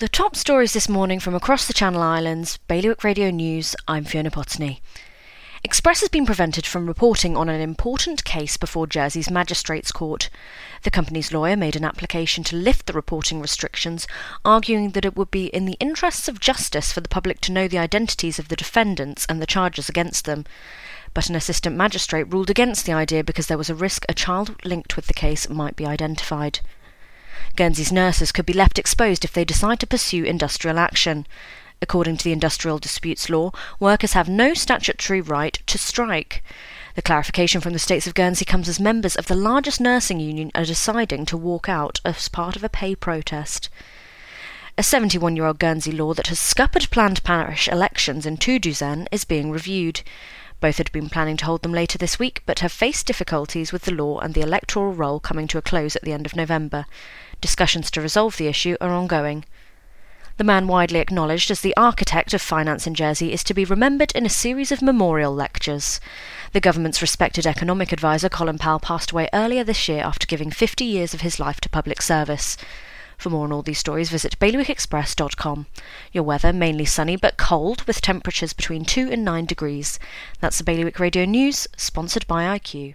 The top stories this morning from across the Channel Islands, Bailiwick Radio News, I'm Fiona Potney. Express has been prevented from reporting on an important case before Jersey's Magistrates Court. The company's lawyer made an application to lift the reporting restrictions, arguing that it would be in the interests of justice for the public to know the identities of the defendants and the charges against them. But an assistant magistrate ruled against the idea because there was a risk a child linked with the case might be identified. Guernsey's nurses could be left exposed if they decide to pursue industrial action. According to the Industrial Disputes Law, workers have no statutory right to strike. The clarification from the states of Guernsey comes as members of the largest nursing union are deciding to walk out as part of a pay protest. A 71 year old Guernsey law that has scuppered planned parish elections in two douzaines is being reviewed. Both had been planning to hold them later this week, but have faced difficulties with the law and the electoral roll coming to a close at the end of November. Discussions to resolve the issue are ongoing. The man widely acknowledged as the architect of finance in Jersey is to be remembered in a series of memorial lectures. The government's respected economic adviser Colin Powell passed away earlier this year after giving 50 years of his life to public service. For more on all these stories, visit bailiwickexpress.com. Your weather mainly sunny but cold with temperatures between 2 and 9 degrees. That's the Bailiwick Radio News, sponsored by IQ.